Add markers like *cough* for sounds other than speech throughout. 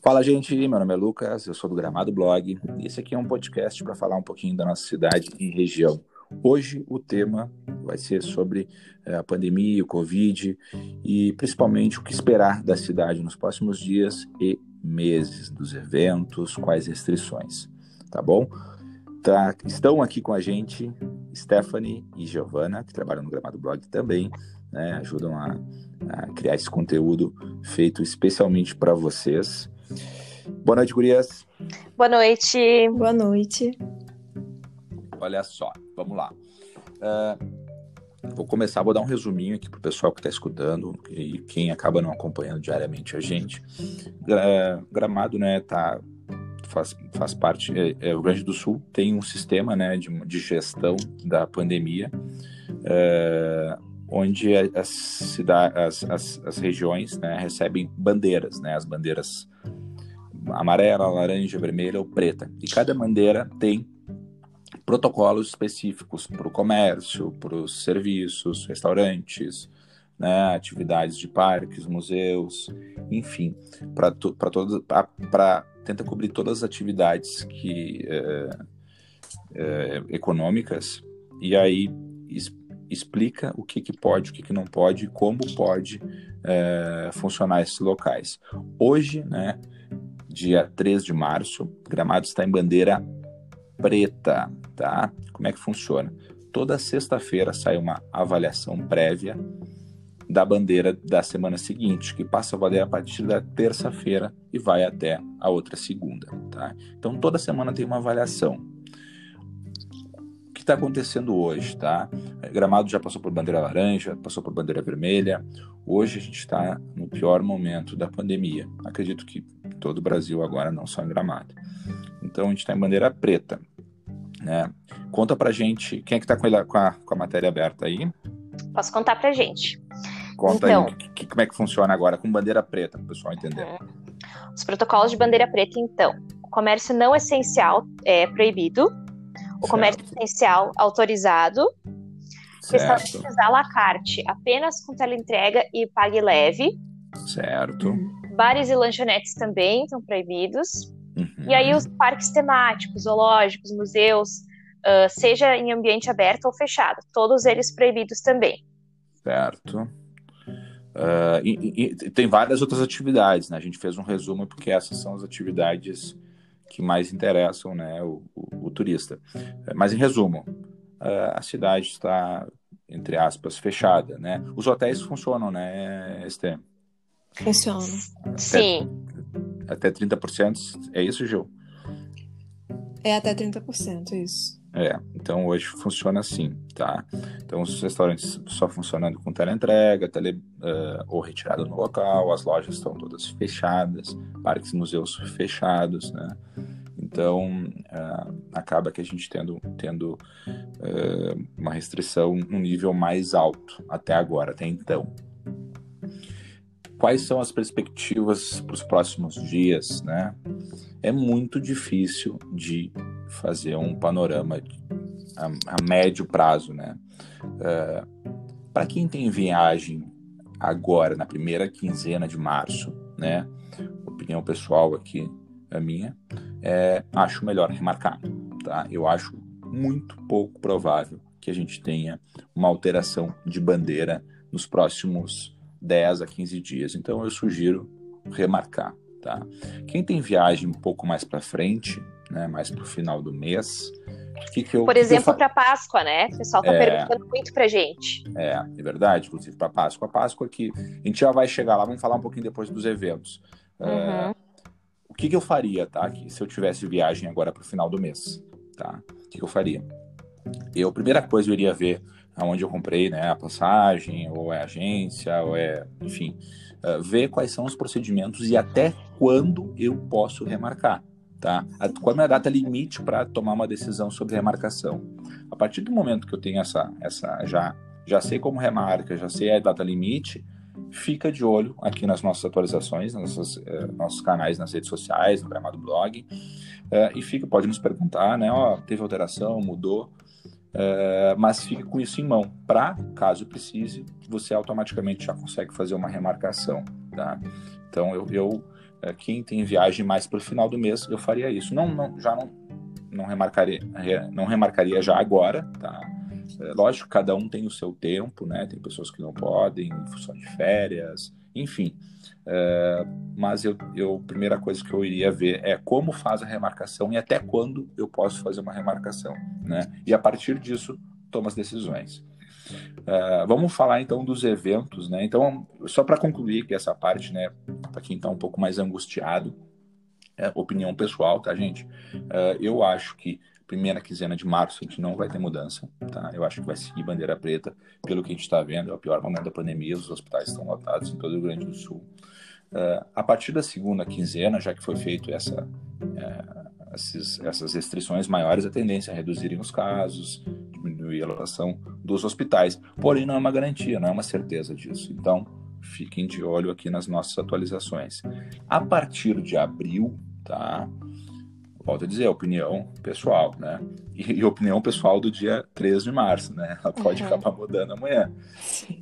Fala, gente. Meu nome é Lucas, eu sou do Gramado Blog e esse aqui é um podcast para falar um pouquinho da nossa cidade e região. Hoje o tema vai ser sobre é, a pandemia, o Covid e principalmente o que esperar da cidade nos próximos dias e meses, dos eventos, quais restrições, tá bom? Tá, estão aqui com a gente Stephanie e Giovana, que trabalham no Gramado Blog também, né, ajudam a, a criar esse conteúdo feito especialmente para vocês. Boa noite, gurias. Boa noite. Boa noite. Olha só, vamos lá. Uh, vou começar, vou dar um resuminho aqui para o pessoal que está escutando e quem acaba não acompanhando diariamente a gente. Uh, Gramado, né, tá faz, faz parte, é, é, o Rio Grande do Sul tem um sistema né, de, de gestão da pandemia, é, onde as, as, as, as, regiões né, recebem bandeiras, né, as bandeiras amarela, laranja, vermelha ou preta. E cada bandeira tem protocolos específicos para o comércio, para os serviços, restaurantes, né, atividades de parques, museus, enfim, para todos, para tenta cobrir todas as atividades que é, é, econômicas e aí explica o que, que pode, o que, que não pode, como pode é, funcionar esses locais. Hoje, né, dia 3 de março, Gramado está em bandeira preta, tá? Como é que funciona? Toda sexta-feira sai uma avaliação prévia da bandeira da semana seguinte, que passa a valer a partir da terça-feira e vai até a outra segunda. Tá? Então, toda semana tem uma avaliação. O que está acontecendo hoje? Tá? Gramado já passou por bandeira laranja, passou por bandeira vermelha. Hoje a gente está no pior momento da pandemia. Acredito que todo o Brasil agora, não só em Gramado. Então, a gente está em bandeira preta. Né? Conta pra gente, quem é que está com, com, a, com a matéria aberta aí? Posso contar pra gente. Conta então, aí que, que, como é que funciona agora com bandeira preta, para o pessoal entender. Uhum. Os protocolos de bandeira preta, então. O comércio não essencial é proibido. O certo. comércio essencial autorizado. Restaurantes à la carte, apenas com teleentrega e pague leve. Certo. Bares e lanchonetes também estão proibidos. Uhum. E aí os parques temáticos, zoológicos, museus, uh, seja em ambiente aberto ou fechado, todos eles proibidos também. Certo. Uh, e, e, tem várias outras atividades, né? A gente fez um resumo porque essas são as atividades que mais interessam, né, o, o, o turista. Mas em resumo, a cidade está entre aspas fechada, né? Os hotéis funcionam, né, Estê? Funcionam. Sim. Até 30%, é isso, Gil? É até 30%, isso. É, então hoje funciona assim, tá? Então os restaurantes só funcionando com teleentrega, tele, uh, ou retirada no local, as lojas estão todas fechadas, parques e museus fechados, né? Então uh, acaba que a gente tendo, tendo uh, uma restrição no nível mais alto até agora, até então. Quais são as perspectivas para os próximos dias, né? É muito difícil de fazer um panorama a, a médio prazo, né? Uh, é, Para quem tem viagem agora, na primeira quinzena de março, né? Opinião pessoal aqui, a minha, é, acho melhor remarcar, tá? Eu acho muito pouco provável que a gente tenha uma alteração de bandeira nos próximos 10 a 15 dias. Então eu sugiro remarcar, tá? Quem tem viagem um pouco mais para frente, né, mais para o final do mês. Que que eu, Por exemplo, para Páscoa, né? O pessoal está é, perguntando muito para gente. É, é verdade, inclusive para Páscoa. A Páscoa que a gente já vai chegar lá, vamos falar um pouquinho depois dos eventos. Uhum. É, o que, que eu faria, tá? Que, se eu tivesse viagem agora para o final do mês, tá? O que, que eu faria? Eu, primeira coisa, eu iria ver aonde eu comprei né, a passagem, ou é agência, ou é, enfim, uh, ver quais são os procedimentos e até quando eu posso remarcar tá? Qual é a data limite para tomar uma decisão sobre remarcação? A partir do momento que eu tenho essa, essa já, já sei como remarca, já sei a data limite, fica de olho aqui nas nossas atualizações, nos eh, nossos canais nas redes sociais, no Gramado Blog, eh, e fica, pode nos perguntar, né? Ó, teve alteração, mudou, eh, mas fique com isso em mão, para, caso precise, você automaticamente já consegue fazer uma remarcação, tá? Então, eu, eu quem tem viagem mais para o final do mês, eu faria isso. Não, não já não, não remarcaria, não remarcaria já agora, tá? É, lógico, cada um tem o seu tempo, né? Tem pessoas que não podem, em função de férias, enfim. É, mas eu, eu, primeira coisa que eu iria ver é como faz a remarcação e até quando eu posso fazer uma remarcação, né? E a partir disso, toma as decisões. Uh, vamos falar então dos eventos, né? Então, só para concluir que essa parte, né, para quem está um pouco mais angustiado, é opinião pessoal, tá, gente? Uh, eu acho que primeira quinzena de março a gente não vai ter mudança, tá? Eu acho que vai seguir bandeira preta, pelo que a gente está vendo, é o pior momento da pandemia, os hospitais estão lotados em todo o Rio Grande do Sul. Uh, a partir da segunda quinzena, já que foi feito essa, uh, esses, essas restrições maiores, a tendência é reduzirem os casos, diminuir a lotação dos hospitais. Porém, não é uma garantia, não é uma certeza disso. Então, fiquem de olho aqui nas nossas atualizações. A partir de abril, tá? Volto a dizer, opinião pessoal, né? E, e opinião pessoal do dia 3 de março, né? Ela pode uhum. acabar mudando amanhã.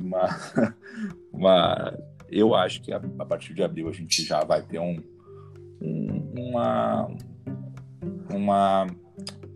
Mas, *laughs* mas eu acho que a, a, partir de abril a gente já vai ter um, um uma, uma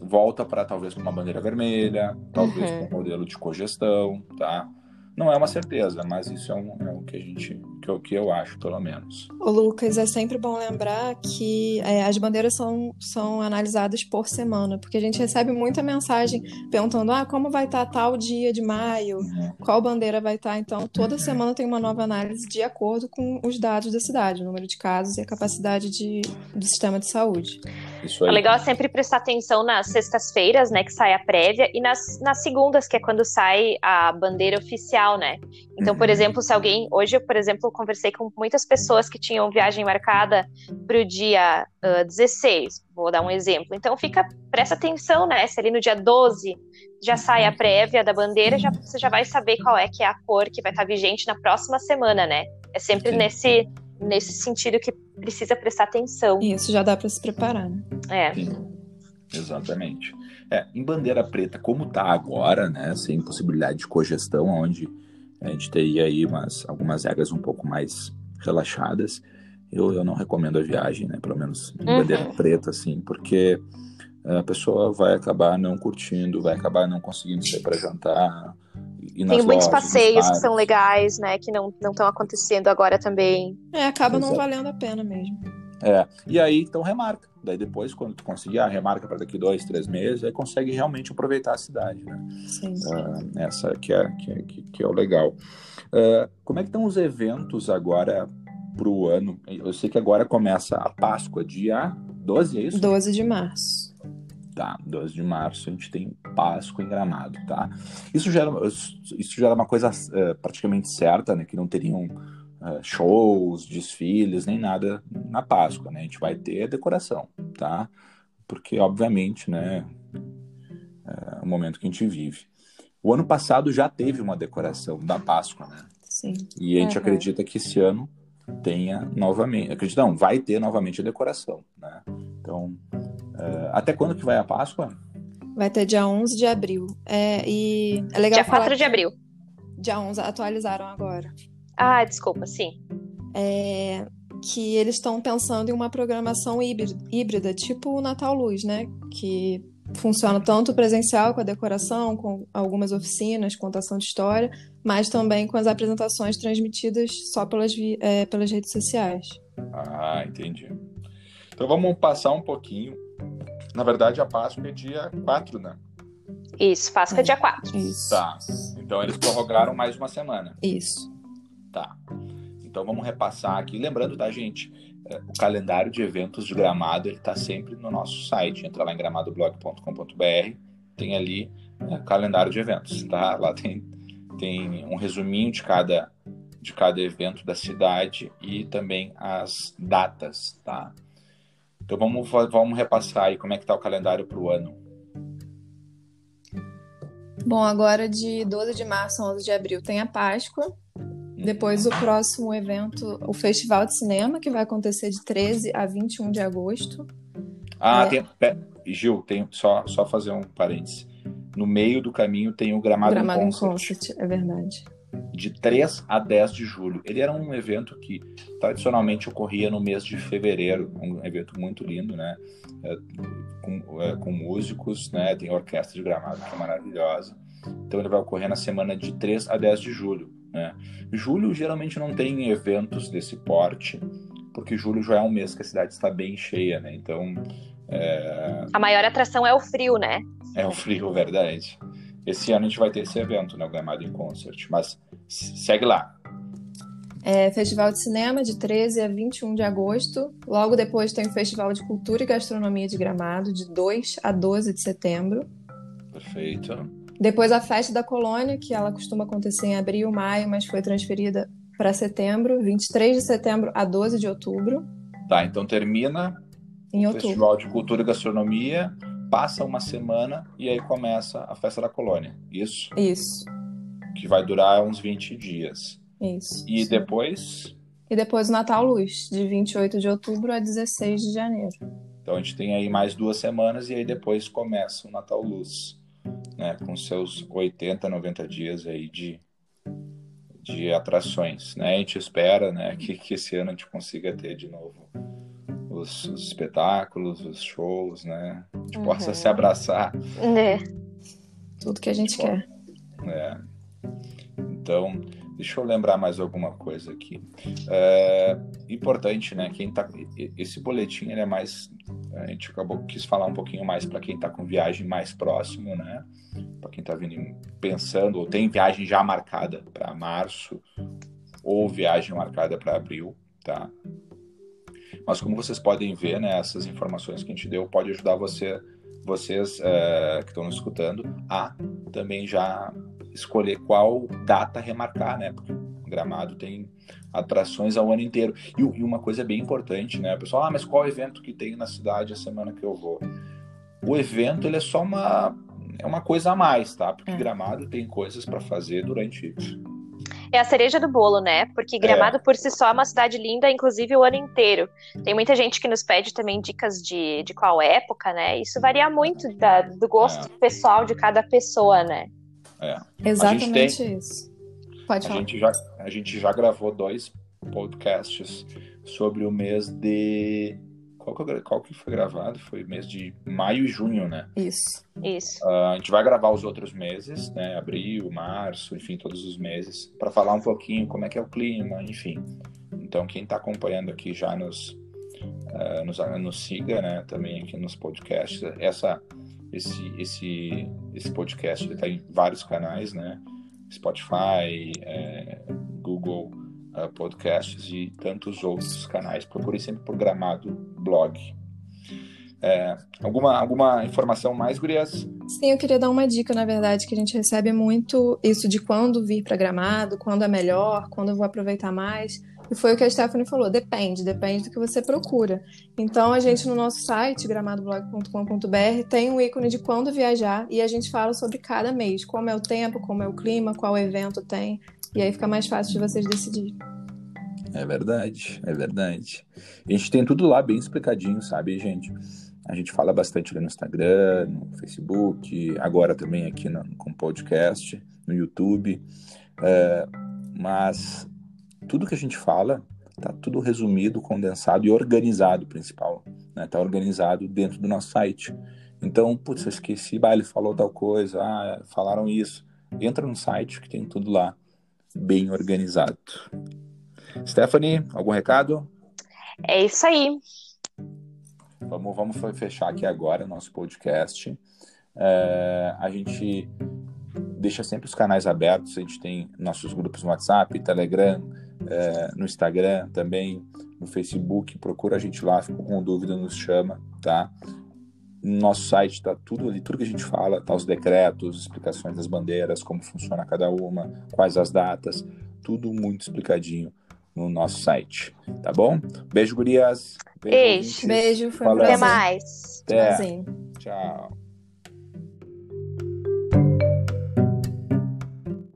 volta para talvez uma bandeira vermelha, talvez uhum. com um modelo de cogestão, tá? Não é uma certeza, mas isso é, um, é o que a gente que eu, que eu acho, pelo menos. O Lucas, é sempre bom lembrar que é, as bandeiras são, são analisadas por semana, porque a gente recebe muita mensagem perguntando ah, como vai estar tal dia de maio, qual bandeira vai estar. Então, toda semana tem uma nova análise de acordo com os dados da cidade, o número de casos e a capacidade de, do sistema de saúde. Isso aí. É legal sempre prestar atenção nas sextas-feiras, né, que sai a prévia, e nas, nas segundas, que é quando sai a bandeira oficial, né? Então, por uhum. exemplo, se alguém. Hoje, por exemplo, conversei com muitas pessoas que tinham viagem marcada para o dia uh, 16, vou dar um exemplo. Então, fica, presta atenção, né? Se ali no dia 12 já sai a prévia da bandeira, já, você já vai saber qual é que é a cor que vai estar vigente na próxima semana, né? É sempre nesse, nesse sentido que precisa prestar atenção. Isso já dá para se preparar, né? É. Sim, exatamente. É, em bandeira preta, como está agora, né? Sem possibilidade de cogestão, onde a gente teria aí umas, algumas regras um pouco mais relaxadas. Eu, eu não recomendo a viagem, né? Pelo menos em uhum. bandeira preta, assim, porque a pessoa vai acabar não curtindo, vai acabar não conseguindo sair para jantar. Tem muitos lojas, passeios que são legais, né? Que não estão acontecendo agora também. É, acaba Exato. não valendo a pena mesmo. É, e aí então remarca. Daí depois, quando tu conseguir, a ah, remarca para daqui dois, três meses, aí consegue realmente aproveitar a cidade, né? Sim. Uh, essa que é, que, é, que é o legal. Uh, como é que estão os eventos agora para o ano? Eu sei que agora começa a Páscoa, dia 12, é isso? 12 de março. Tá, 12 de março a gente tem Páscoa em Gramado, tá? Isso gera, isso gera uma coisa uh, praticamente certa, né? Que não teriam shows, desfiles, nem nada na Páscoa, né? A gente vai ter a decoração, tá? Porque, obviamente, né? É o momento que a gente vive. O ano passado já teve uma decoração da Páscoa, né? Sim. E a gente uhum. acredita que esse ano tenha novamente. Acredita, não, vai ter novamente a decoração, né? Então, uh, até quando que vai a Páscoa? Vai ter dia 11 de abril. É, e é legal dia 4 de abril. Dia 11, atualizaram agora. Ah, desculpa, sim. É, que eles estão pensando em uma programação híbrida, tipo o Natal Luz, né? Que funciona tanto presencial com a decoração, com algumas oficinas, contação de história, mas também com as apresentações transmitidas só pelas, é, pelas redes sociais. Ah, entendi. Então vamos passar um pouquinho. Na verdade, a Páscoa é dia 4, né? Isso, Páscoa é dia 4. Isso. Tá. Então eles prorrogaram mais uma semana. Isso. Tá. Então vamos repassar aqui. Lembrando, tá, gente? É, o calendário de eventos de Gramado ele está sempre no nosso site. Entra lá em gramadoblog.com.br, tem ali é, calendário de eventos, tá? Lá tem, tem um resuminho de cada, de cada evento da cidade e também as datas, tá? Então vamos, vamos repassar aí como é que está o calendário para o ano. Bom, agora de 12 de março a 11 de abril tem a Páscoa, depois o próximo evento, o Festival de Cinema, que vai acontecer de 13 a 21 de agosto. Ah, é... tem. Gil, tem só, só fazer um parênteses. No meio do caminho tem o Gramado, Gramado Concert. Concert. É verdade. de 3 a 10 de julho. Ele era um evento que tradicionalmente ocorria no mês de fevereiro, um evento muito lindo, né? É, com, é, com, músicos, né? Tem orquestra de gramado que é maravilhosa. Então ele vai ocorrer na semana de 3 a 10 de julho, né? Julho geralmente não tem eventos desse porte, porque julho já é um mês que a cidade está bem cheia, né? Então é... a maior atração é o frio, né? É o frio, *laughs* verdade. Esse ano a gente vai ter esse evento, né? O Gramado em Concert. Mas segue lá. É, Festival de Cinema de 13 a 21 de agosto. Logo depois tem o Festival de Cultura e Gastronomia de Gramado, de 2 a 12 de setembro. Perfeito. Depois a Festa da Colônia, que ela costuma acontecer em abril, maio, mas foi transferida para setembro, 23 de setembro a 12 de outubro. Tá, então termina em o Festival de Cultura e Gastronomia, passa uma semana e aí começa a Festa da Colônia. Isso? Isso. Que vai durar uns 20 dias. Isso. E depois? E depois o Natal Luz, de 28 de outubro a 16 de janeiro. Então a gente tem aí mais duas semanas e aí depois começa o Natal Luz, né? Com seus 80, 90 dias aí de, de atrações, né? A gente espera, né, que, que esse ano a gente consiga ter de novo os, os espetáculos, os shows, né? A gente uhum. possa se abraçar. É. Tudo que a gente tipo, quer. É. Então, deixa eu lembrar mais alguma coisa aqui. É, importante, né? Quem tá, esse boletim ele é mais. A gente acabou quis falar um pouquinho mais para quem está com viagem mais próximo, né? Para quem está vindo pensando ou tem viagem já marcada para março ou viagem marcada para abril, tá? Mas como vocês podem ver, né, essas informações que a gente deu pode ajudar você, vocês é, que estão nos escutando a também já escolher qual data remarcar, né? Porque Gramado tem atrações ao ano inteiro. E, e uma coisa bem importante, né? O pessoal, ah, mas qual evento que tem na cidade a semana que eu vou? O evento ele é só uma é uma coisa a mais, tá? Porque é. Gramado tem coisas para fazer durante é a cereja do bolo, né? Porque Gramado é. por si só é uma cidade linda, inclusive o ano inteiro. Tem muita gente que nos pede também dicas de, de qual época, né? Isso varia muito da, do gosto é. pessoal de cada pessoa, né? É. Exatamente tem, isso. Pode falar. A gente, já, a gente já gravou dois podcasts sobre o mês de qual que, qual que foi gravado? Foi mês de maio e junho, né? Isso. Isso. Uh, a gente vai gravar os outros meses, né? Abril, março, enfim, todos os meses, para falar um pouquinho como é que é o clima, enfim. Então, quem está acompanhando aqui já nos, uh, nos, nos, siga, né? Também aqui nos podcasts. Essa, esse, esse, esse podcast está em vários canais, né? Spotify, é, Google uh, podcasts e tantos outros canais. Procure sempre por Gramado Blog. É, alguma, alguma informação mais, Gurias? Sim, eu queria dar uma dica, na verdade, que a gente recebe muito isso de quando vir para Gramado, quando é melhor, quando eu vou aproveitar mais. E foi o que a Stephanie falou, depende, depende do que você procura. Então, a gente no nosso site, gramadoblog.com.br, tem um ícone de quando viajar e a gente fala sobre cada mês, como é o tempo, como é o clima, qual evento tem. E aí fica mais fácil de vocês decidirem. É verdade, é verdade. A gente tem tudo lá bem explicadinho, sabe, gente? A gente fala bastante ali no Instagram, no Facebook, agora também aqui no, com podcast, no YouTube. É, mas tudo que a gente fala tá tudo resumido, condensado e organizado, principal. Né? Tá organizado dentro do nosso site. Então, putz, eu esqueci, bah, ele falou tal coisa, ah, falaram isso. Entra no site que tem tudo lá bem organizado. Stephanie, algum recado? É isso aí. Vamos, vamos fechar aqui agora o nosso podcast. É, a gente deixa sempre os canais abertos. A gente tem nossos grupos no WhatsApp, Telegram, é, no Instagram também, no Facebook. Procura a gente lá, ficou com dúvida, nos chama, tá? No nosso site está tudo ali, tudo que a gente fala, tá os decretos, explicações das bandeiras, como funciona cada uma, quais as datas, tudo muito explicadinho no nosso site, tá bom? Beijo, gurias. Beijo. Beijo, foi um prazer. Até mais. Até. Tchau.